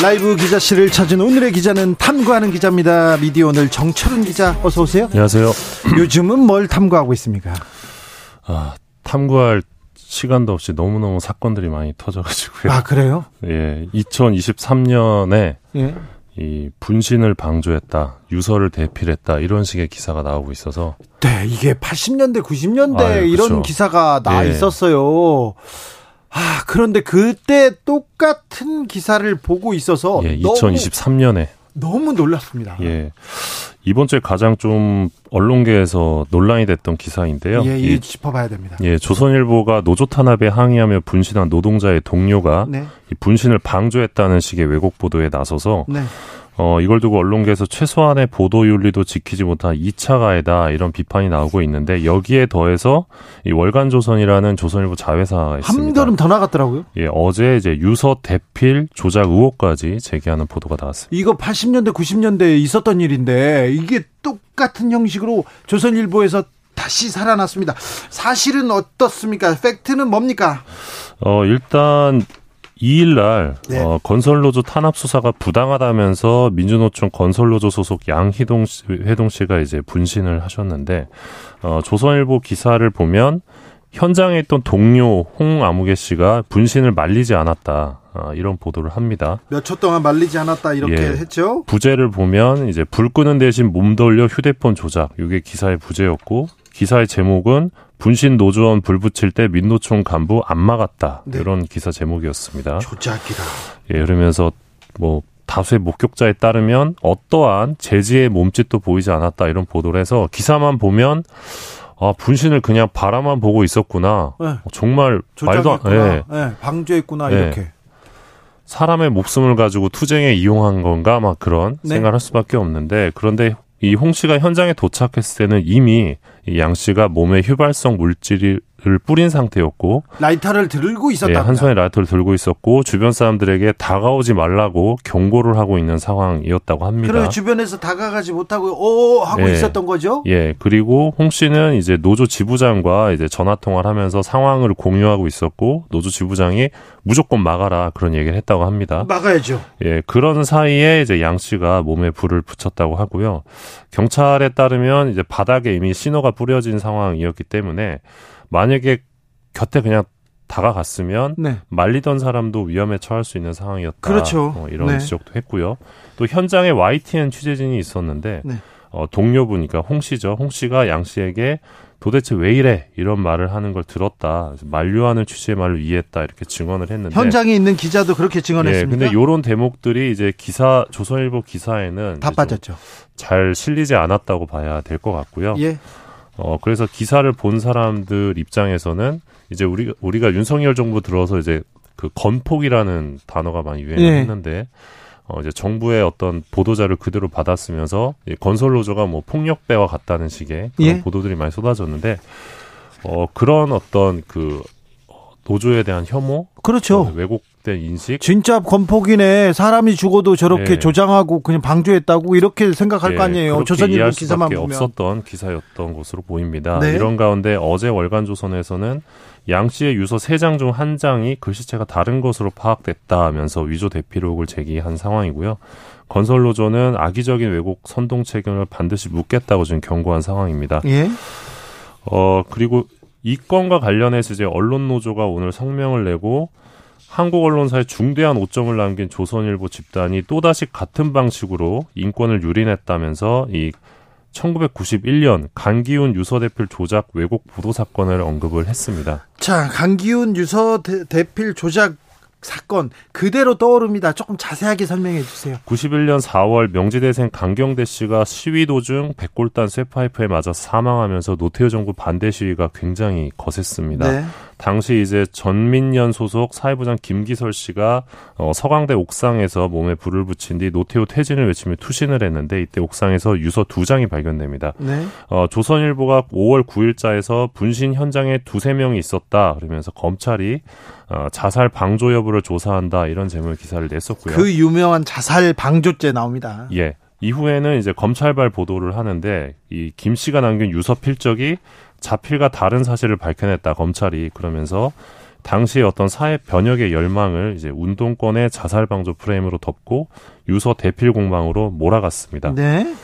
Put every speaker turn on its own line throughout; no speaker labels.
라이브 기자실을 찾은 오늘의 기자는 탐구하는 기자입니다. 미디어 오늘 정철은 기자 어서 오세요.
안녕하세요.
요즘은 뭘 탐구하고 있습니까?
아, 탐구할 시간도 없이 너무너무 사건들이 많이 터져가지고요.
아 그래요?
예, 2023년에
예.
이 분신을 방조했다, 유서를 대필했다 이런 식의 기사가 나오고 있어서
네, 이게 80년대, 90년대
아유,
이런
그쵸.
기사가 나
예.
있었어요. 아, 그런데 그때 똑같은 기사를 보고 있어서
예,
너무,
2023년에
너무 놀랐습니다.
예 이번 주에 가장 좀 언론계에서 논란이 됐던 기사인데요.
예,
이-
이 짚어봐야 됩니다.
예, 조선일보가 노조 탄압에 항의하며 분신한 노동자의 동료가
네,
이 분신을 방조했다는 식의 왜곡 보도에 나서서
네.
어, 이걸 두고 언론계에서 최소한의 보도 윤리도 지키지 못한 2차 가해다 이런 비판이 나오고 있는데 여기에 더해서 이 월간조선이라는 조선일보 자회사가 있습니다.
한 걸음 더 나갔더라고요.
예, 어제 이제 유서 대필 조작 의혹까지 제기하는 보도가 나왔습니다.
이거 80년대, 90년대에 있었던 일인데 이게 똑같은 형식으로 조선일보에서 다시 살아났습니다. 사실은 어떻습니까? 팩트는 뭡니까?
어, 일단 2일날
네.
어, 건설노조 탄압 수사가 부당하다면서 민주노총 건설노조 소속 양희동 씨, 회동 씨가 이제 분신을 하셨는데 어, 조선일보 기사를 보면 현장에 있던 동료 홍아무개 씨가 분신을 말리지 않았다 아, 이런 보도를 합니다.
몇 초 동안 말리지 않았다 이렇게
예.
했죠.
부제를 보면 이제 불 끄는 대신 몸 돌려 휴대폰 조작 이게 기사의 부제였고 기사의 제목은 분신 노조원 불 붙일 때 민노총 간부 안 막았다
네.
이런 기사 제목이었습니다.
조작이다.
예, 그러면서 뭐 다수의 목격자에 따르면 어떠한 제지의 몸짓도 보이지 않았다 이런 보도를 해서 기사만 보면 아 분신을 그냥 바라만 보고 있었구나.
네.
정말 말도 안. 예,
예, 방조했구나
예.
이렇게.
사람의 목숨을 가지고 투쟁에 이용한 건가 막 그런
네.
생각을 할 수밖에 없는데 그런데 이 홍 씨가 현장에 도착했을 때는 이미 이양 씨가 몸에 휘발성 물질 을 뿌린 상태였고
라이터를 들고
예,
있었다.
한 손에 라이터를 들고 있었고 주변 사람들에게 다가오지 말라고 경고를 하고 있는 상황이었다고 합니다.
그리고 주변에서 다가가지 못하고 오 하고
예.
있었던 거죠.
예, 그리고 홍 씨는 이제 노조 지부장과 이제 전화 통화를 하면서 상황을 공유하고 있었고 노조 지부장이 무조건 막아라 그런 얘기를 했다고 합니다.
막아야죠.
예, 그런 사이에 이제 양 씨가 몸에 불을 붙였다고 하고요. 경찰에 따르면 이제 바닥에 이미 신호가 뿌려진 상황이었기 때문에 만약에 곁에 그냥 다가갔으면
네.
말리던 사람도 위험에 처할 수 있는 상황이었다.
그렇죠.
어, 이런
네.
지적도 했고요. 또 현장에 YTN 취재진이 있었는데
네.
어, 동료분이니까 홍 씨죠. 홍 씨가 양 씨에게 도대체 왜 이래 이런 말을 하는 걸 들었다. 만류하는 취지의 말을 이해했다 이렇게 증언을 했는데
현장에 있는 기자도 그렇게
예,
증언했습니다.
근데 요런 대목들이 이제 기사 조선일보 기사에는
다 빠졌죠.
잘 실리지 않았다고 봐야 될 것 같고요.
예.
어 그래서 기사를 본 사람들 입장에서는 이제 우리가 우리가 윤석열 정부 들어서 이제 그 건폭이라는 단어가 많이 유행을
예.
했는데 어 이제 정부의 어떤 보도자를 그대로 받았으면서 이 건설 노조가 뭐 폭력배와 같다는 식의 그런
예.
보도들이 많이 쏟아졌는데 어 그런 어떤 그 어, 노조에 대한 혐오,
그렇죠.
어, 왜곡 된 인식
진짜 건폭이네. 사람이 죽어도 저렇게
예.
조장하고 그냥 방조했다고 이렇게 생각할 거
예,
아니에요. 조선일보 기사만 보면.
없었던 기사였던 것으로 보입니다.
네.
이런 가운데 어제 월간 조선에서는 양 씨의 유서 세 장 중 한 장이 글씨체가 다른 것으로 파악됐다 하면서 위조 의혹을 제기한 상황이고요. 건설노조는 악의적인 왜곡 선동 책임을 반드시 묻겠다고 지금 경고한 상황입니다.
예.
어 그리고 이 건과 관련해서 이제 언론 노조가 오늘 성명을 내고 한국 언론사에 중대한 오점을 남긴 조선일보 집단이 또다시 같은 방식으로 인권을 유린했다면서 이 1991년 강기훈 유서 대필 조작 왜곡 보도 사건을 언급을 했습니다.
자, 강기훈 유서대필 조작 사건 그대로 떠오릅니다. 조금 자세하게 설명해 주세요.
91년 4월 명지대생 강경대 씨가 시위 도중 백골단 쇠파이프에 맞아 사망하면서 노태우 정부 반대 시위가 굉장히 거셌습니다. 네. 당시 이제 전민연 소속 사회부장 김기설 씨가 어, 서강대 옥상에서 몸에 불을 붙인 뒤 노태우 퇴진을 외치며 투신을 했는데 이때 옥상에서 유서 두 장이 발견됩니다. 네. 어, 조선일보가 5월 9일자에서 분신 현장에 두세 명이 있었다 그러면서 검찰이 어, 자살 방조 여부를 조사한다 이런 제목 기사를 냈었고요.
그 유명한 자살 방조죄 나옵니다.
예. 이후에는 이제 검찰발 보도를 하는데 이 김 씨가 남긴 유서 필적이 자필과 다른 사실을 밝혀냈다 검찰이 그러면서 당시 어떤 사회 변혁의 열망을 이제 운동권의 자살 방조 프레임으로 덮고 유서 대필 공방으로 몰아갔습니다. 네.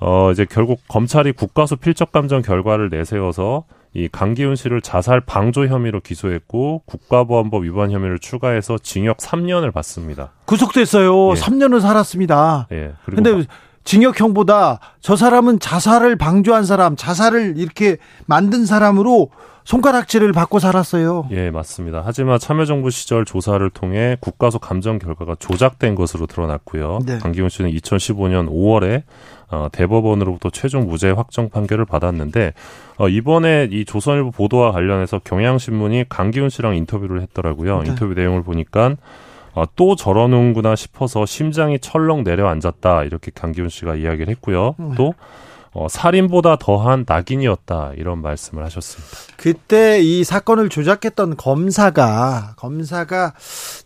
어 이제 결국 검찰이 국가수 필적 감정 결과를 내세워서 이 강기훈 씨를 자살 방조 혐의로 기소했고 국가보안법 위반 혐의를 추가해서 징역 3년을 받습니다.
구속됐어요. 예. 3년을 살았습니다. 예. 근데 징역형보다 저 사람은 자살을 방조한 사람, 자살을 이렇게 만든 사람으로 손가락질을 받고 살았어요.
예, 맞습니다. 하지만 참여정부 시절 조사를 통해 국가수 감정 결과가 조작된 것으로 드러났고요. 네. 강기훈 씨는 2015년 5월에 어, 대법원으로부터 최종 무죄 확정 판결을 받았는데 어, 이번에 이 조선일보 보도와 관련해서 경향신문이 강기훈 씨랑 인터뷰를 했더라고요. 네. 인터뷰 내용을 보니까 어, 또 저러는구나 싶어서 심장이 철렁 내려앉았다 이렇게 강기훈 씨가 이야기를 했고요. 음. 또 어, 살인보다 더한 낙인이었다 이런 말씀을 하셨습니다.
그때 이 사건을 조작했던 검사가 검사가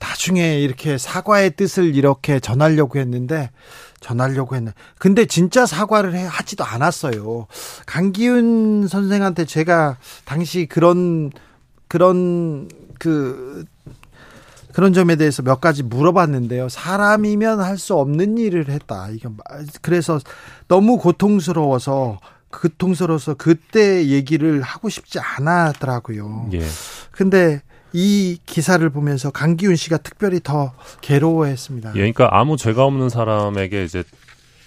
나중에 이렇게 사과의 뜻을 이렇게 전하려고 했는데 전하려고 했네. 근데 진짜 사과를 해, 하지도 않았어요. 강기훈 선생한테 제가 당시 그런 그런 그 그런 점에 대해서 몇 가지 물어봤는데요. 사람이면 할 수 없는 일을 했다. 이게 그래서 너무 고통스러워서 고통스러워서 그때 얘기를 하고 싶지 않았더라고요. 예. 근데 이 기사를 보면서 강기훈 씨가 특별히 더 괴로워했습니다.
예, 그러니까 아무 죄가 없는 사람에게 이제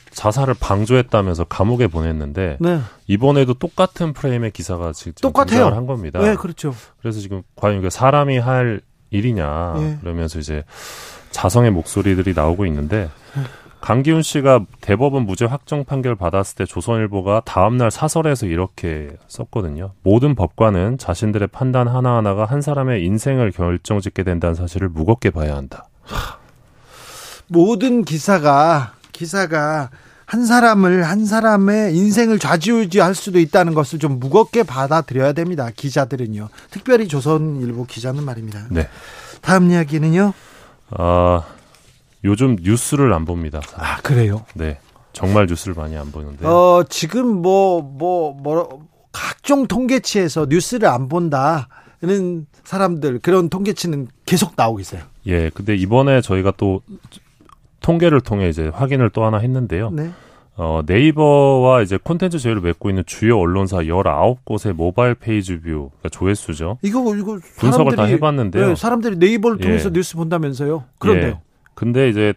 자살을 방조했다면서 감옥에 보냈는데 네. 이번에도 똑같은 프레임의 기사가 지금 똑같아요. 한 겁니다.
네, 그렇죠.
그래서 지금 과연 사람이 할 일이냐 예. 그러면서 이제 자성의 목소리들이 나오고 있는데 강기훈 씨가 대법원 무죄 확정 판결 받았을 때 조선일보가 다음날 사설에서 이렇게 썼거든요. 모든 법관은 자신들의 판단 하나하나가 한 사람의 인생을 결정짓게 된다는 사실을 무겁게 봐야 한다.
모든 기사가 기사가 한 사람을 한 사람의 인생을 좌지우지할 수도 있다는 것을 좀 무겁게 받아들여야 됩니다. 기자들은요. 특별히 조선일보 기자는 말입니다. 네. 다음 이야기는요.
아 요즘 뉴스를 안 봅니다.
아 그래요?
네. 정말 뉴스를 많이 안 보는데.
어 지금 뭐뭐 뭐, 뭐, 각종 통계치에서 뉴스를 안 본다는 사람들 그런 통계치는 계속 나오고 있어요.
예. 근데 이번에 저희가 또 통계를 통해 이제 확인을 또 하나 했는데요. 네. 어, 네이버와 이제 콘텐츠 제휴를 맺고 있는 주요 언론사 19곳의 모바일 page view, 그러니까 조회수죠.
이거, 이거.
분석을 다 해봤는데요.
네, 사람들이 네이버를 예. 통해서 예. 뉴스 본다면서요. 그런데요. 예.
근데 이제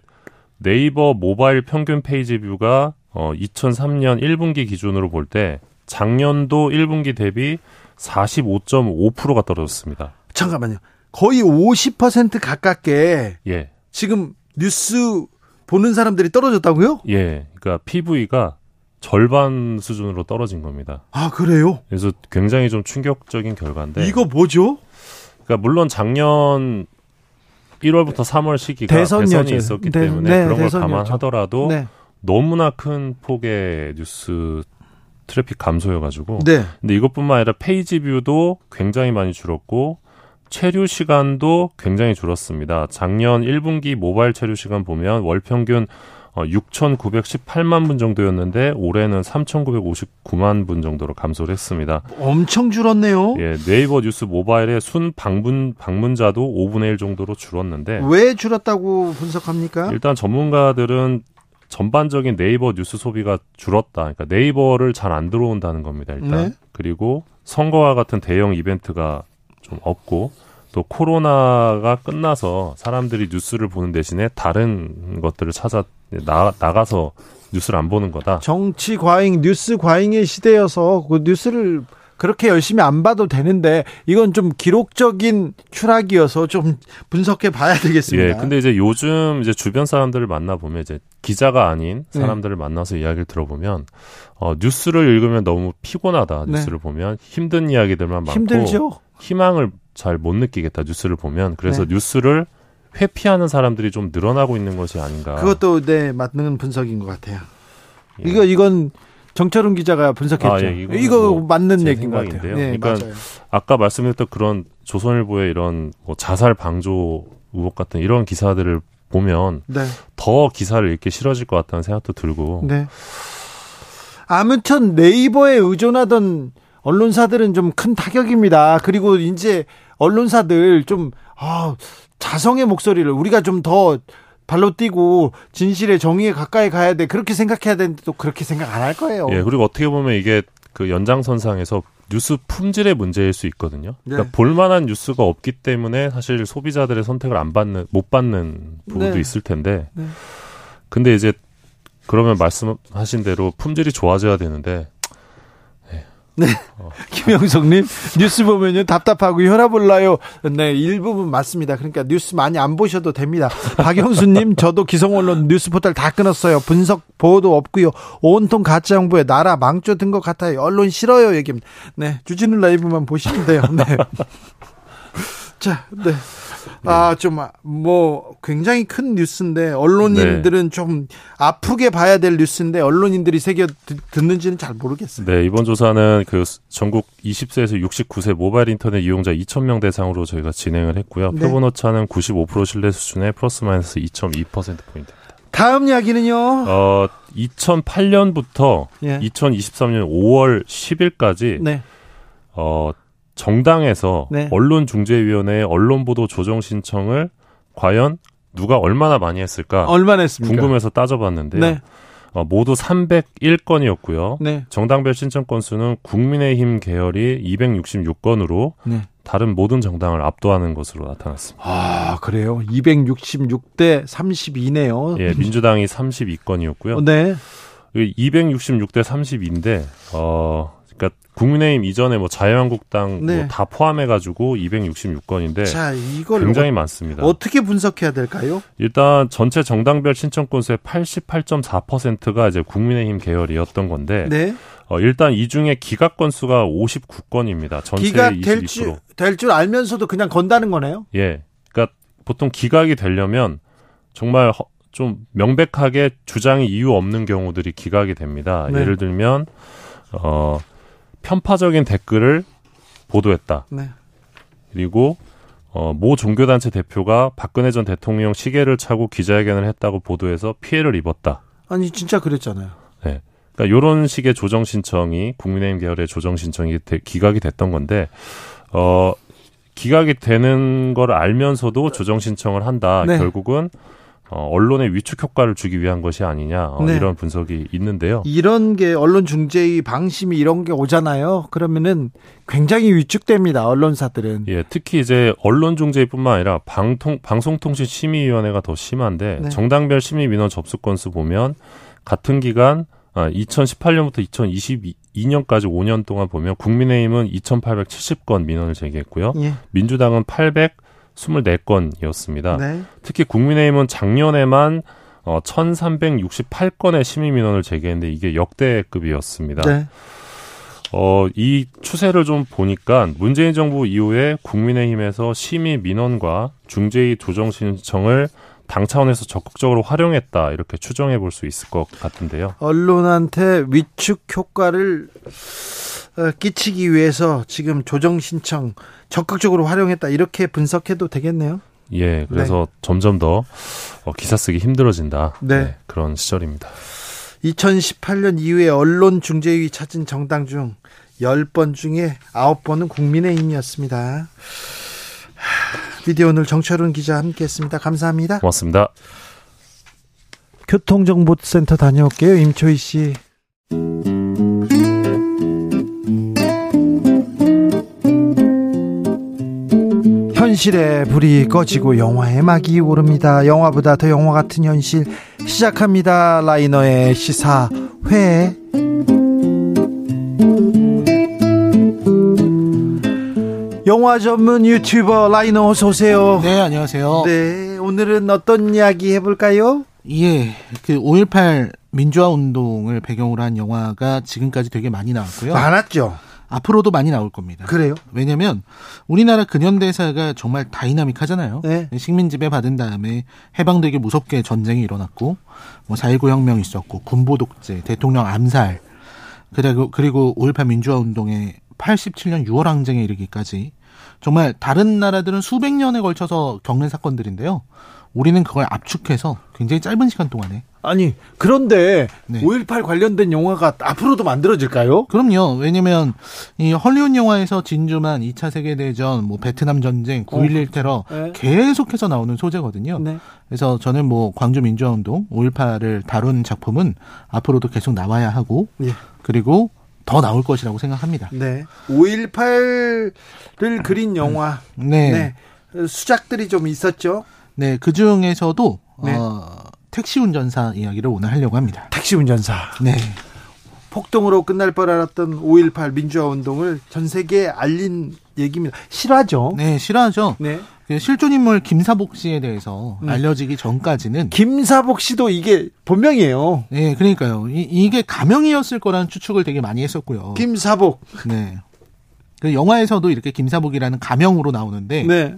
네이버 모바일 평균 page view가 어, 2003년 1분기 기준으로 볼 때 작년도 1분기 대비 45.5%가 떨어졌습니다.
잠깐만요. 거의 50% 가깝게 예. 지금 뉴스 보는 사람들이 떨어졌다고요?
예. 그러니까 PV가 절반 수준으로 떨어진 겁니다.
아, 그래요?
그래서 굉장히 좀 충격적인 결과인데.
이거 뭐죠?
그러니까 물론 작년 1월부터 3월 시기가 대선 이 있었기 네, 때문에 네, 그런 걸 감안하더라도 네. 너무나 큰 폭의 뉴스 트래픽 감소여가지고. 네. 근데 이것뿐만 아니라 page view도 굉장히 많이 줄었고 체류 시간도 굉장히 줄었습니다. 작년 1분기 모바일 체류 시간 보면 월 평균 6,918만 어, 분 정도였는데 올해는 3,959만 분 정도로 감소를 했습니다.
엄청 줄었네요.
예, 네이버 뉴스 모바일의 순 방문 방문자도 5분의 1 정도로 줄었는데
왜 줄었다고 분석합니까?
일단 전문가들은 전반적인 네이버 뉴스 소비가 줄었다. 그러니까 네이버를 잘 안 들어온다는 겁니다. 일단 네? 그리고 선거와 같은 대형 이벤트가 좀 없고 또 코로나가 끝나서 사람들이 뉴스를 보는 대신에 다른 것들을 찾아 나, 나가서 뉴스를 안 보는 거다.
정치 과잉, 뉴스 과잉의 시대여서 그 뉴스를 그렇게 열심히 안 봐도 되는데 이건 좀 기록적인 추락이어서 좀 분석해 봐야 되겠습니다.
예. 근데 이제 요즘 이제 주변 사람들을 만나 보면 이제 기자가 아닌 네. 사람들을 네. 만나서 이야기를 들어보면 어 뉴스를 읽으면 너무 피곤하다. 네. 뉴스를 네. 보면 힘든 이야기들만 많고
힘들죠.
희망을 잘 못 느끼겠다. 뉴스를 보면 그래서 네. 뉴스를 회피하는 사람들이 좀 늘어나고 있는 것이 아닌가.
그것도 네 맞는 분석인 것 같아요. 예. 이거 이건 정철훈 기자가 분석했죠. 아, 예, 이거 뭐 맞는 얘기인 것 같아요.
네, 그러니까 맞아요. 아까 말씀드렸던 그런 조선일보의 이런 뭐 자살 방조 의혹 같은 이런 기사들을 보면 네. 더 기사를 읽기 싫어질 것 같다는 생각도 들고. 네.
아무튼 네이버에 의존하던 언론사들은 좀 큰 타격입니다. 그리고 이제 언론사들 좀 아, 자성의 목소리를 우리가 좀 더 발로 뛰고 진실의 정의에 가까이 가야 돼. 그렇게 생각해야 되는데 또 그렇게 생각 안 할 거예요.
예, 그리고 어떻게 보면 이게 그 연장선상에서 뉴스 품질의 문제일 수 있거든요. 그러니까 네. 볼만한 뉴스가 없기 때문에 사실 소비자들의 선택을 안 받는 못 받는 부분도 네. 있을 텐데. 네. 근데 이제 그러면 말씀하신 대로 품질이 좋아져야 되는데
네. 어. 김영석님, 뉴스 보면요, 답답하고 혈압 올라요. 네, 일부분 맞습니다. 그러니까 뉴스 많이 안 보셔도 됩니다. 박영수님, 저도 기성언론 뉴스 포털 다 끊었어요. 분석, 보도 없고요. 온통 가짜 정보에 나라 망조 든 것 같아요. 언론 싫어요. 얘기입니다. 네, 주진우 라이브만 보시면 돼요. 네. 자, 네. 아, 좀, 뭐, 굉장히 큰 뉴스인데, 언론인들은 네. 좀 아프게 봐야 될 뉴스인데, 언론인들이 새겨 듣는지는 잘 모르겠어요.
네, 이번 조사는 그 전국 20세에서 69세 모바일 인터넷 이용자 2,000명 대상으로 저희가 진행을 했고요. 네. 표본 오차는 95% 신뢰 수준의 플러스 마이너스 2.2%포인트입니다.
다음 이야기는요?
어, 2008년부터 예. 2023년 5월 10일까지 네. 어, 정당에서 네. 언론중재위원회의 언론보도 조정 신청을 과연 누가 얼마나 많이 했을까?
얼마나 했습니까?
궁금해서 따져봤는데요. 네. 어, 모두 301건이었고요. 네. 정당별 신청 건수는 국민의힘 계열이 266건으로 네. 다른 모든 정당을 압도하는 것으로 나타났습니다.
아, 그래요? 266대 32네요.
예, 민주당이 32건이었고요. 네. 266대 32인데 어 국민의힘 이전에 뭐 자유한국당 네. 뭐다 포함해가지고 266건인데 자, 이걸 굉장히 어, 많습니다.
어떻게 분석해야 될까요?
일단 전체 정당별 신청 건수의 88.4%가 이제 국민의힘 계열이었던 건데 네. 어, 일단 이 중에 기각 건수가 59건입니다. 전체 기각 22%.
될줄 알면서도 그냥 건다는 거네요?
예. 그러니까 보통 기각이 되려면 정말 허, 좀 명백하게 주장이 이유 없는 경우들이 기각이 됩니다. 네. 예를 들면 어 편파적인 댓글을 보도했다. 네. 그리고 어, 모 종교단체 대표가 박근혜 전 대통령 시계를 차고 기자회견을 했다고 보도해서 피해를 입었다.
아니 진짜 그랬잖아요.
네. 그러니까 이런 식의 조정 신청이 국민의힘 계열의 조정 신청이 대, 기각이 됐던 건데 어 기각이 되는 걸 알면서도 조정 신청을 한다. 네. 결국은 어, 언론의 위축 효과를 주기 위한 것이 아니냐 어, 네. 이런 분석이 있는데요.
이런 게 언론 중재의 방심이 이런 게 오잖아요. 그러면은 굉장히 위축됩니다. 언론사들은.
예, 특히 이제 언론 중재뿐만 아니라 방통 방송통신 심의위원회가 더 심한데 네. 정당별 심의 민원 접수 건수 보면 같은 기간 아, 2018년부터 2022년까지 5년 동안 보면 국민의힘은 2,870건 민원을 제기했고요. 예. 민주당은 800 24건이었습니다. 네. 특히 국민의힘은 작년에만 어, 1,368건의 시민 민원을 제기했는데 이게 역대급이었습니다. 네. 어, 이 추세를 좀 보니까 문재인 정부 이후에 국민의힘에서 시민 민원과 중재위 조정 신청을 당 차원에서 적극적으로 활용했다 이렇게 추정해 볼 수 있을 것 같은데요.
언론한테 위축 효과를 어, 끼치기 위해서 지금 조정 신청 적극적으로 활용했다 이렇게 분석해도 되겠네요.
예, 그래서 네. 점점 더 어, 기사 쓰기 힘들어진다. 네. 네. 그런 시절입니다.
2018년 이후에 언론 중재위 찾은 정당 중 10번 중에 9번은 국민의힘이었습니다. 비디오 오늘 정철훈 기자 함께 했습니다. 감사합니다.
고맙습니다.
교통정보센터 다녀올게요. 임초희 씨. 현실의 불이 꺼지고 영화의 막이 오릅니다. 영화보다 더 영화 같은 현실 시작합니다. 라이너의 시사회. 영화 전문 유튜버 라이너 어서 오세요.
네, 안녕하세요.
네, 오늘은 어떤 이야기 해볼까요?
예, 그 5.18 민주화 운동을 배경으로 한 영화가 지금까지 되게 많이 나왔고요.
많았죠.
앞으로도 많이 나올 겁니다.
그래요?
왜냐면 우리나라 근현대사가 정말 다이나믹하잖아요.
네.
식민 지배 받은 다음에 해방되게 무섭게 전쟁이 일어났고 뭐 4.19 혁명 있었고 군부 독재, 대통령 암살 그리고 그리고 5.18 민주화 운동의 87년 6월 항쟁에 이르기까지 정말 다른 나라들은 수백 년에 걸쳐서 겪는 사건들인데요. 우리는 그걸 압축해서 굉장히 짧은 시간 동안에
아니, 그런데
네.
5.18 관련된 영화가 앞으로도 만들어질까요?
그럼요. 왜냐면 이 헐리우드 영화에서 진주만 2차 세계 대전, 뭐 베트남 전쟁, 9.11 테러
네.
계속해서 나오는 소재거든요.
네.
그래서 저는 뭐 광주 민주화 운동 5.18을 다룬 작품은 앞으로도 계속 나와야 하고
예.
그리고 더 나올 것이라고 생각합니다.
네. 5.18를 그린 영화.
네.
네. 수작들이 좀 있었죠.
네, 그 중에서도
네.
어, 택시 운전사 이야기를 오늘 하려고 합니다.
택시 운전사.
네.
폭동으로 끝날 뻔 알았던 5.18 민주화 운동을 전 세계에 알린 얘기입니다. 실화죠.
네, 싫어하죠.
네.
그 실존 인물 김사복 씨에 대해서
음.
알려지기 전까지는
김사복 씨도 이게 본명이에요.
네, 그러니까요. 이, 이게 가명이었을 거라는 추측을 되게 많이 했었고요.
김사복.
네. 그 영화에서도 이렇게 김사복이라는 가명으로 나오는데,
네.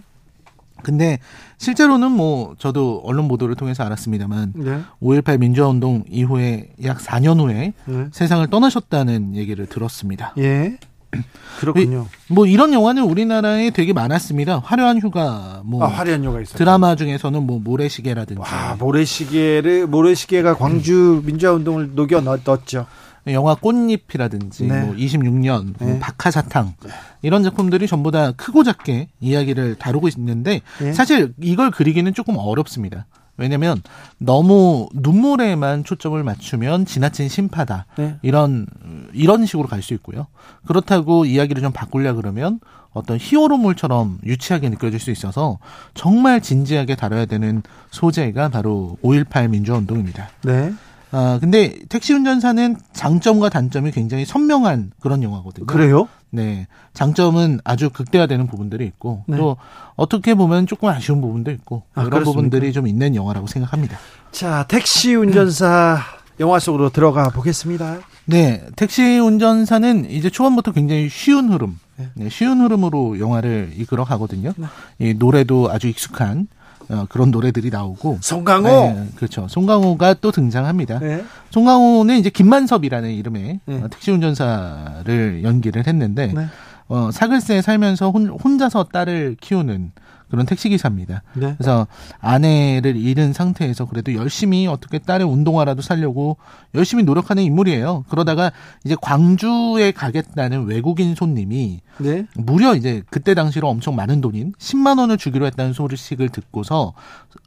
근데 실제로는 뭐 저도 언론 보도를 통해서 알았습니다만,
네.
5.18 민주화운동 이후에 약 4년 후에
네.
세상을 떠나셨다는 얘기를 들었습니다.
예. 그렇군요.
뭐 이런 영화는 우리나라에 되게 많았습니다. 화려한 휴가, 뭐
아, 화려한 요가 있어요.
드라마 중에서는 뭐 모래시계라든지
와, 모래시계를 모래시계가 광주 민주화 운동을 녹여 넣- 넣었죠.
영화 꽃잎이라든지
네.
뭐 26년, 뭐
네.
박하사탕 이런 작품들이 전부 다 크고 작게 이야기를 다루고 있는데
네.
사실 이걸 그리기는 조금 어렵습니다. 왜냐면 너무 눈물에만 초점을 맞추면 지나친 심파다.
네.
이런 이런 식으로 갈 수 있고요. 그렇다고 이야기를 좀 바꾸려 그러면 어떤 히어로물처럼 유치하게 느껴질 수 있어서 정말 진지하게 다뤄야 되는 소재가 바로 5.18 민주화 운동입니다.
네.
아, 근데 택시 운전사는 장점과 단점이 굉장히 선명한 그런 영화거든요.
그래요?
네. 장점은 아주 극대화되는 부분들이 있고
네.
또 어떻게 보면 조금 아쉬운 부분도 있고
아,
그런
그렇습니까?
부분들이 좀 있는 영화라고 생각합니다.
자, 택시 운전사 영화 속으로 들어가 보겠습니다.
네. 택시 운전사는 이제 초반부터 굉장히 쉬운 흐름, 네, 쉬운 흐름으로 영화를 이끌어 가거든요.
네.
이 노래도 아주 익숙한 어, 그런 노래들이 나오고
송강호.
네, 그렇죠. 송강호가 또 등장합니다.
네.
송강호는 이제 김만섭이라는 이름의
네.
어, 택시 운전사를 연기를 했는데
네.
어, 사글세에 살면서 혼, 혼자서 딸을 키우는 그런 택시 기사입니다.
네.
그래서 아내를 잃은 상태에서 그래도 열심히 어떻게 딸의 운동화라도 살려고 열심히 노력하는 인물이에요. 그러다가 이제 광주에 가겠다는 외국인 손님이
네.
무려 이제 그때 당시로 엄청 많은 돈인 10만 원을 주기로 했다는 소식을 듣고서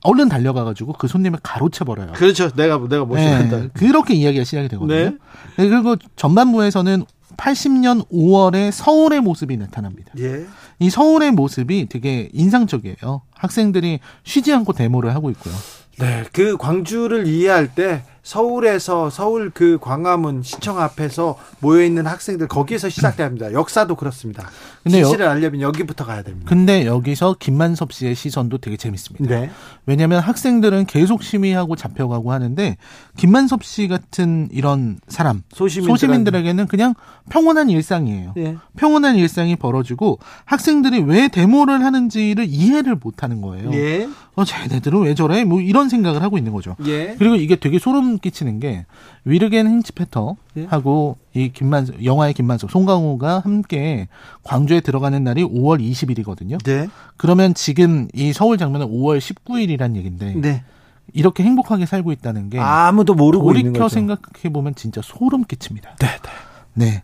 얼른 달려가가지고 그 손님을 가로채 버려요.
그렇죠. 내가 내가 모시겠다.
네, 그렇게 이야기가 시작이 되거든요.
네.
네, 그리고 전반부에서는 80년 5월에 서울의 모습이 나타납니다.
예.
이 서울의 모습이 되게 인상적이에요. 학생들이 쉬지 않고 데모를 하고 있고요.
네, 그 광주를 이해할 때 서울에서 서울 그 광화문 시청 앞에서 모여 있는 학생들 거기에서 시작됩니다. 역사도 그렇습니다.
근데 여-
진실을 알려면 여기부터 가야 됩니다.
근데 여기서 김만섭 씨의 시선도 되게 재밌습니다.
네.
왜냐하면 학생들은 계속 시위하고 잡혀가고 하는데 김만섭 씨 같은 이런 사람
소시민들은-
소시민들에게는 그냥 평온한 일상이에요.
예.
평온한 일상이 벌어지고 학생들이 왜 데모를 하는지를 이해를 못하는 거예요.
예.
어, 쟤네들은 왜 저래? 뭐 이런 생각을 하고 있는 거죠.
예.
그리고 이게 되게 소름 끼치는 게 위르겐 힌치페터하고 이 김만섭 영화의 김만섭 송강호가 함께 광주에 들어가는 날이 5월 20일이거든요.
네.
그러면 지금 이 서울 장면은 5월 19일이란 얘긴데
네.
이렇게 행복하게 살고 있다는 게
아무도 모르고
돌이켜. 생각해 보면 진짜 소름 끼칩니다.
네, 네.
네.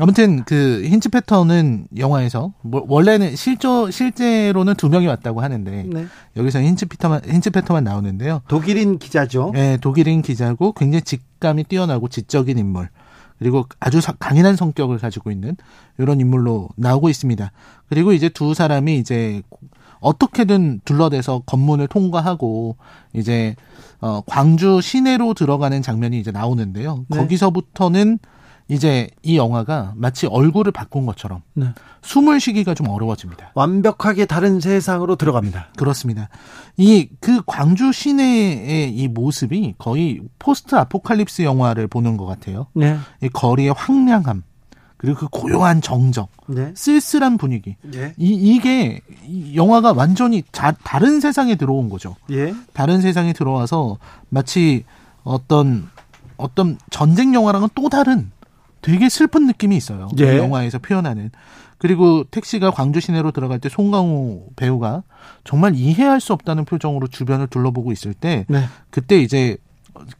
아무튼 그 힌치 패턴은 영화에서 뭐 원래는 실조 실제로는 두 명이 왔다고 하는데
네.
여기서 힌치 피터만 힌치 패턴만 나오는데요.
독일인 기자죠.
네, 독일인 기자고 굉장히 직감이 뛰어나고 지적인 인물. 그리고 아주 사- 강인한 성격을 가지고 있는 이런 인물로 나오고 있습니다. 그리고 이제 두 사람이 이제 어떻게든 둘러대서 건문을 통과하고 이제 어 광주 시내로 들어가는 장면이 이제 나오는데요.
네.
거기서부터는 이제 이 영화가 마치 얼굴을 바꾼 것처럼
네.
숨을 쉬기가 좀 어려워집니다.
완벽하게 다른 세상으로 들어갑니다.
그렇습니다. 이 그 광주 시내의 이 모습이 거의 포스트 아포칼립스 영화를 보는 것 같아요.
네.
이 거리의 황량함 그리고 그 고요한 정적,
네.
쓸쓸한 분위기.
예.
이 이게 이 영화가 완전히 자, 다른 세상에 들어온 거죠.
예.
다른 세상에 들어와서 마치 어떤 어떤 전쟁 영화랑은 또 다른 되게 슬픈 느낌이 있어요. 그
예.
영화에서 표현하는. 그리고 택시가 광주 시내로 들어갈 때 송강호 배우가 정말 이해할 수 없다는 표정으로 주변을 둘러보고 있을 때
네.
그때 이제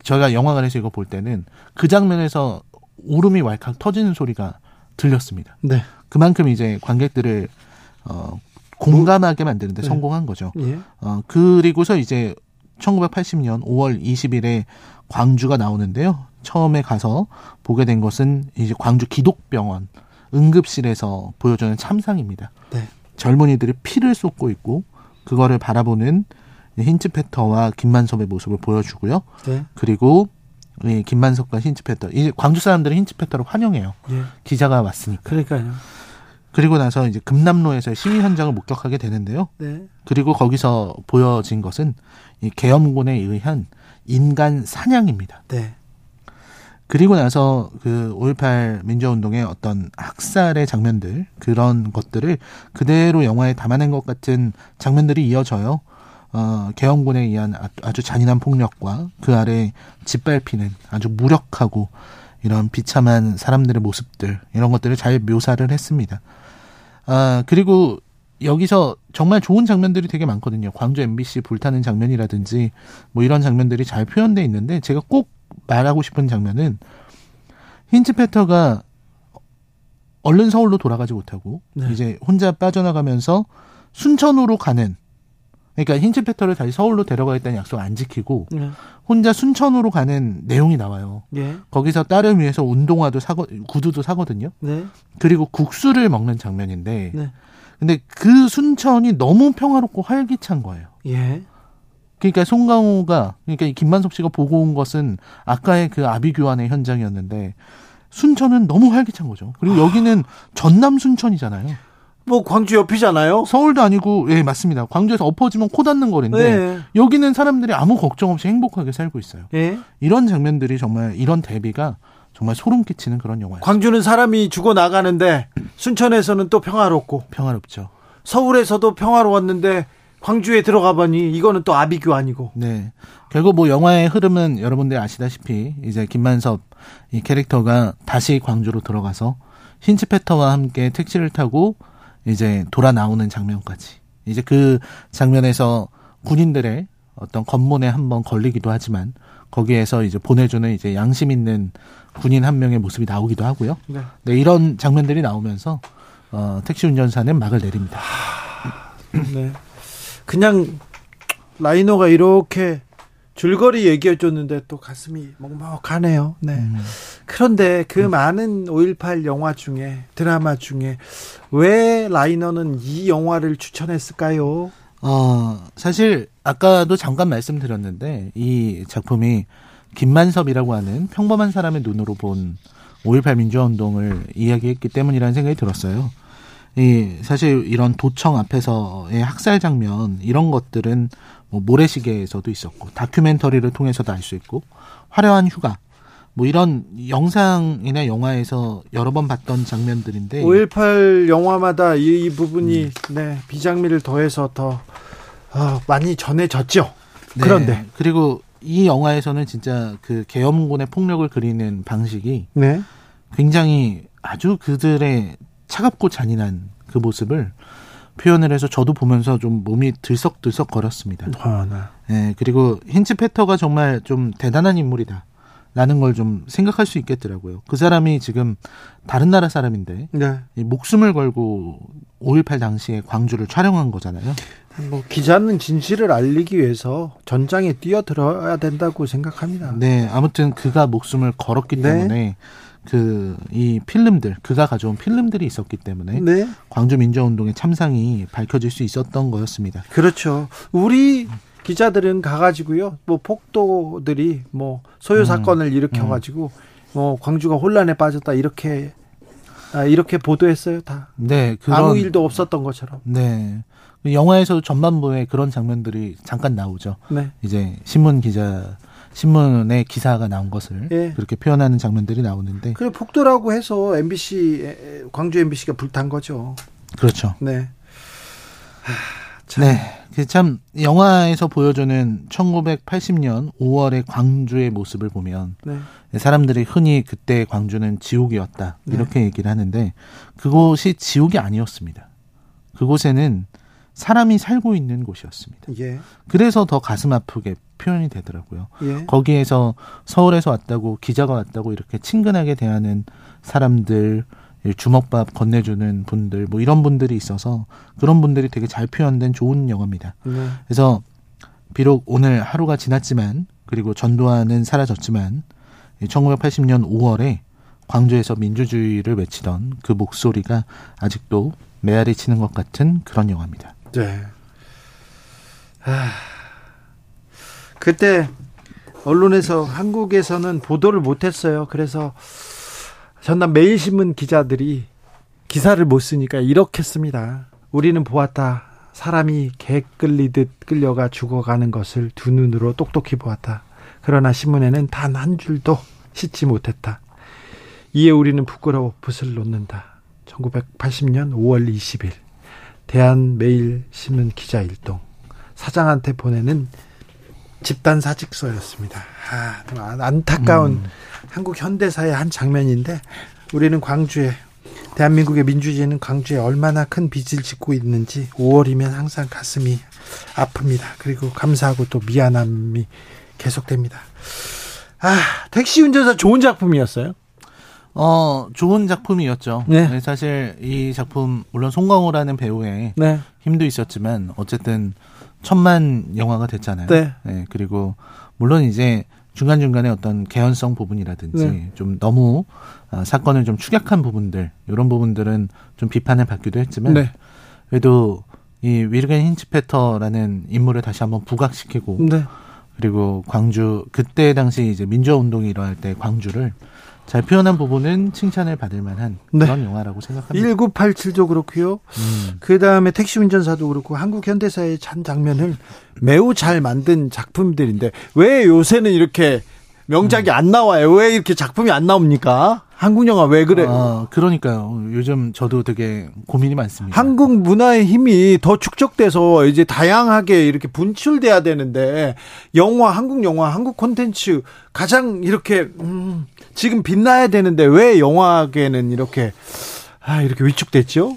저희가 영화관에서 이거 볼 때는 그 장면에서 울음이 왈칵 터지는 소리가 들렸습니다.
네.
그만큼 이제 관객들을 어 공감하게 만드는데
네.
성공한 거죠.
예.
어, 그리고서 이제 1980년 5월 20일에 광주가 나오는데요. 처음에 가서 보게 된 것은 이제 광주 기독병원 응급실에서 보여주는 참상입니다.
네.
젊은이들이 피를 쏟고 있고 그거를 바라보는 힌츠페터와 김만섭의 모습을 보여주고요.
네.
그리고 이 김만섭과 힌츠페터, 이제 광주 사람들은 힌츠페터를 환영해요.
예.
기자가 왔으니까.
그러니까요.
그리고 나서 이제 금남로에서 시위 현장을 목격하게 되는데요.
네.
그리고 거기서 보여진 것은 이 계엄군에 의한 인간 사냥입니다.
네.
그리고 나서 그 5.18 민주화운동의 어떤 학살의 장면들, 그런 것들을 그대로 영화에 담아낸 것 같은 장면들이 이어져요. 어, 계엄군에 의한 아- 아주 잔인한 폭력과 그 아래 짓밟히는 아주 무력하고 이런 비참한 사람들의 모습들, 이런 것들을 잘 묘사를 했습니다. 아, 그리고 여기서 정말 좋은 장면들이 되게 많거든요. 광주 MBC 불타는 장면이라든지 뭐 이런 장면들이 잘 표현돼 있는데 제가 꼭 말하고 싶은 장면은 힌츠페터가 얼른 서울로 돌아가지 못하고
네.
이제 혼자 빠져나가면서 순천으로 가는 그러니까 힌츠페터를 다시 서울로 데려가겠다는 약속 안 지키고
네.
혼자 순천으로 가는 내용이 나와요.
예.
거기서 딸을 위해서 운동화도 사거 구두도 사거든요.
네.
그리고 국수를 먹는 장면인데
네.
근데 그 순천이 너무 평화롭고 활기찬 거예요.
예.
그러니까 송강호가 그러니까 이 김만섭 씨가 보고 온 것은 아까의 그 아비규환의 현장이었는데 순천은 너무 활기찬 거죠. 그리고 여기는 전남 순천이잖아요.
뭐 광주 옆이잖아요.
서울도 아니고 예 맞습니다. 광주에서 엎어지면 코 닿는 거리인데
네.
여기는 사람들이 아무 걱정 없이 행복하게 살고 있어요.
예.
이런 장면들이 정말 이런 대비가 정말 소름 끼치는 그런 영화예요.
광주는 사람이 죽어 나가는데 순천에서는 또 평화롭고
평화롭죠.
서울에서도 평화로웠는데 광주에 들어가 보니 이거는 또 아비규 아니고.
네. 결국 뭐 영화의 흐름은 여러분들 아시다시피 이제 김만섭 이 캐릭터가 다시 광주로 들어가서 힌츠페터와 함께 택시를 타고 이제 돌아 나오는 장면까지. 이제 그 장면에서 군인들의 어떤 검문에 한번 걸리기도 하지만 거기에서 이제 보내주는 이제 양심 있는 군인 한 명의 모습이 나오기도 하고요.
네.
네, 이런 장면들이 나오면서 어, 택시 운전사는 막을 내립니다.
네. 그냥 라이너가 이렇게 줄거리 얘기해 줬는데 또 가슴이 먹먹하네요. 네.
음.
그런데 그 많은 5.18 영화 중에 드라마 중에 왜 라이너는 이 영화를 추천했을까요?
어, 사실 아까도 잠깐 말씀드렸는데 이 작품이 김만섭이라고 하는 평범한 사람의 눈으로 본 5.18 민주화 운동을 이야기했기 때문이라는 생각이 들었어요. 이 사실 이런 도청 앞에서의 학살 장면 이런 것들은 뭐 모래시계에서도 있었고 다큐멘터리를 통해서도 알 수 있고 화려한 휴가 뭐 이런 영상이나 영화에서 여러 번 봤던 장면들인데
5.18 영화마다 이, 이 부분이
음.
네, 비장미를 더해서 더 어, 많이 전해졌죠.
네.
그런데
그리고 이 영화에서는 진짜 그 계엄군의 폭력을 그리는 방식이
네.
굉장히 아주 그들의 차갑고 잔인한 그 모습을 표현을 해서 저도 보면서 좀 몸이 들썩들썩 거렸습니다.
아, 네.
예, 그리고 힌츠페터가 정말 좀 대단한 인물이다. 라는 걸 좀 생각할 수 있겠더라고요. 그 사람이 지금 다른 나라 사람인데
네.
이 목숨을 걸고 5.18 당시에 광주를 촬영한 거잖아요.
뭐 기자는 진실을 알리기 위해서 전장에 뛰어들어야 된다고 생각합니다.
네, 아무튼 그가 목숨을 걸었기
네.
때문에 그 이 필름들 그가 가져온 필름들이 있었기 때문에
네.
광주 민주화운동의 참상이 밝혀질 수 있었던 거였습니다.
그렇죠. 우리 기자들은 가가지고요, 뭐 폭도들이 뭐 소요
음.
사건을 일으켜가지고 뭐 광주가 혼란에 빠졌다 이렇게 아, 이렇게 보도했어요 다.
네, 그런
아무 일도 없었던 것처럼.
네. 그 영화에서도 전반부에 그런 장면들이 잠깐 나오죠.
네.
이제 신문 기자 신문에 기사가 나온 것을
예.
그렇게 표현하는 장면들이 나오는데
그래 폭도라고 해서 MBC 광주 MBC가 불탄 거죠.
그렇죠.
네.
네. 그참 영화에서 보여주는 1980년 5월의 광주의 모습을 보면
네.
사람들이 흔히 그때 광주는 지옥이었다
네.
이렇게 얘기를 하는데 그곳이 지옥이 아니었습니다. 그곳에는 사람이 살고 있는 곳이었습니다.
예.
그래서 더 가슴 아프게 표현이 되더라고요.
예.
거기에서 서울에서 왔다고 기자가 왔다고 이렇게 친근하게 대하는 사람들 주먹밥 건네주는 분들 뭐 이런 분들이 있어서 그런 분들이 되게 잘 표현된 좋은 영화입니다.
네.
그래서 비록 오늘 하루가 지났지만 그리고 전두환은 사라졌지만 1980년 5월에 광주에서 민주주의를 외치던 그 목소리가 아직도 메아리 치는 것 같은 그런 영화입니다.
네. 아, 그때 언론에서 한국에서는 보도를 못했어요. 그래서 전남 매일신문 기자들이 기사를 못 쓰니까 이렇게 씁니다. 우리는 보았다. 사람이 개 끌리듯 끌려가 죽어가는 것을 두 눈으로 똑똑히 보았다. 그러나 신문에는 단 한 줄도 싣지 못했다. 이에 우리는 부끄러워 붓을 놓는다. 1980년 5월 20일 대한매일신문 기자 일동 사장한테 보내는 집단 사직서였습니다. 아, 안- 안타까운
음.
한국 현대사의 한 장면인데 우리는 광주에 대한민국의 민주주의는 광주에 얼마나 큰 빚을 짓고 있는지 5월이면 항상 가슴이 아픕니다. 그리고 감사하고 또 미안함이 계속됩니다. 아, 택시 운전사 좋은 작품이었어요.
어, 좋은 작품이었죠.
네.
네, 사실 이 작품 물론 송강호라는 배우의
네.
힘도 있었지만 어쨌든 천만 영화가 됐잖아요.
네.
그리고 물론 이제 중간 중간에 어떤 개연성 부분이라든지
네.
좀 너무 아, 사건을 좀 축약한 부분들 이런 부분들은 좀 비판을 받기도 했지만
네.
그래도 이 위르겐 힌츠페터라는 인물을 다시 한번 부각시키고
네.
그리고 광주 그때 당시 이제 민주화 운동이 일어날 때 광주를 잘 표현한 부분은 칭찬을 받을 만한
네.
그런 영화라고 생각합니다.
1987도 그렇고요.
음.
그 다음에 택시 운전사도 그렇고 한국 현대사의 한 장면을 매우 잘 만든 작품들인데 왜 요새는 이렇게 명작이 안 나와요? 왜 이렇게 작품이 안 나옵니까? 한국 영화 왜 그래?
아, 그러니까요. 요즘 저도 되게 고민이 많습니다.
한국 문화의 힘이 더 축적돼서 이제 다양하게 이렇게 분출돼야 되는데 영화, 한국 영화, 한국 콘텐츠 가장 이렇게 음, 지금 빛나야 되는데 왜 영화계는 이렇게 아 이렇게 위축됐죠?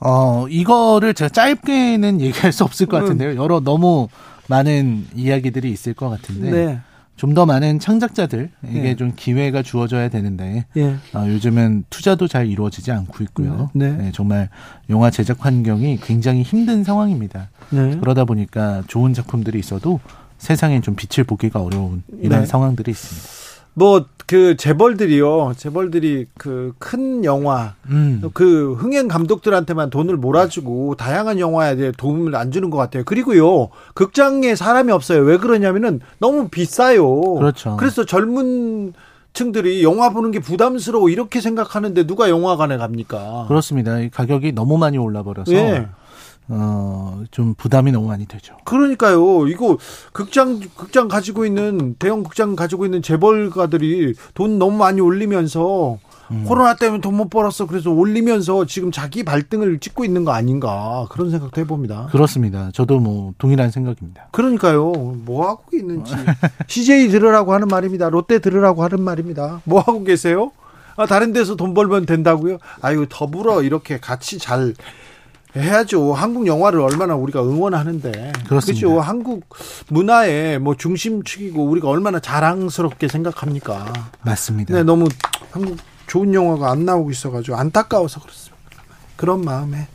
어, 이거를 제가 짧게는 얘기할 수 없을 것 같은데요. 여러 너무 많은 이야기들이 있을 것 같은데
네.
좀 더 많은 창작자들에게
네.
좀 기회가 주어져야 되는데
예.
어, 요즘은 투자도 잘 이루어지지 않고 있고요.
네. 네.
정말 영화 제작 환경이 굉장히 힘든 상황입니다.
네.
그러다 보니까 좋은 작품들이 있어도 세상에 좀 빛을 보기가 어려운 이런
네.
상황들이 있습니다.
뭐 그 재벌들이요. 재벌들이 그 큰 영화
음.
그 흥행 감독들한테만 돈을 몰아주고 다양한 영화에 대해 도움을 안 주는 것 같아요. 그리고요 극장에 사람이 없어요. 왜 그러냐면은 너무 비싸요.
그렇죠.
그래서 젊은 층들이 영화 보는 게 부담스러워 이렇게 생각하는데 누가 영화관에 갑니까?
그렇습니다. 이 가격이 너무 많이 올라 버려서
예.
어, 좀 부담이 너무 많이 되죠.
그러니까요. 이거 극장 극장 가지고 있는 대형 극장 가지고 있는 재벌가들이 돈 너무 많이 올리면서
음.
코로나 때문에 돈 못 벌었어. 그래서 올리면서 지금 자기 발등을 찍고 있는 거 아닌가 그런 생각도 해봅니다.
그렇습니다. 저도 뭐 동일한 생각입니다.
그러니까요. 뭐 하고 있는지 CJ 들으라고 하는 말입니다. 롯데 들으라고 하는 말입니다. 뭐 하고 계세요? 아, 다른 데서 돈 벌면 된다고요? 아유 더불어 이렇게 같이 잘 해야죠. 한국 영화를 얼마나 우리가 응원하는데.
그렇습니다.
그죠? 한국 문화의 뭐 중심축이고 우리가 얼마나 자랑스럽게 생각합니까?
맞습니다.
네, 너무 한국 좋은 영화가 안 나오고 있어가지고 안타까워서 그렇습니다. 그런 마음에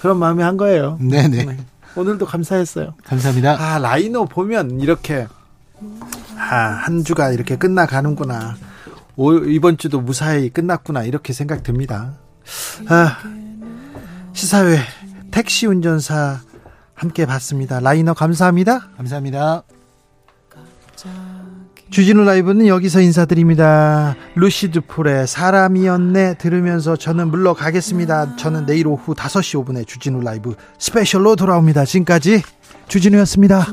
그런 마음에 한 거예요.
네네.
네. 오늘도 감사했어요.
감사합니다.
아 라이너 보면 이렇게 아 한 주가 이렇게 끝나가는구나. 올, 이번 주도 무사히 끝났구나 이렇게 생각 듭니다. 아, 시사회 택시 운전사 함께 봤습니다. 라이너 감사합니다.
감사합니다.
주진우 라이브는 여기서 인사드립니다. 루시드 폴의 사람이었네 들으면서 저는 물러가겠습니다. 저는 내일 오후 5시 5분에 주진우 라이브 스페셜로 돌아옵니다. 지금까지 주진우였습니다.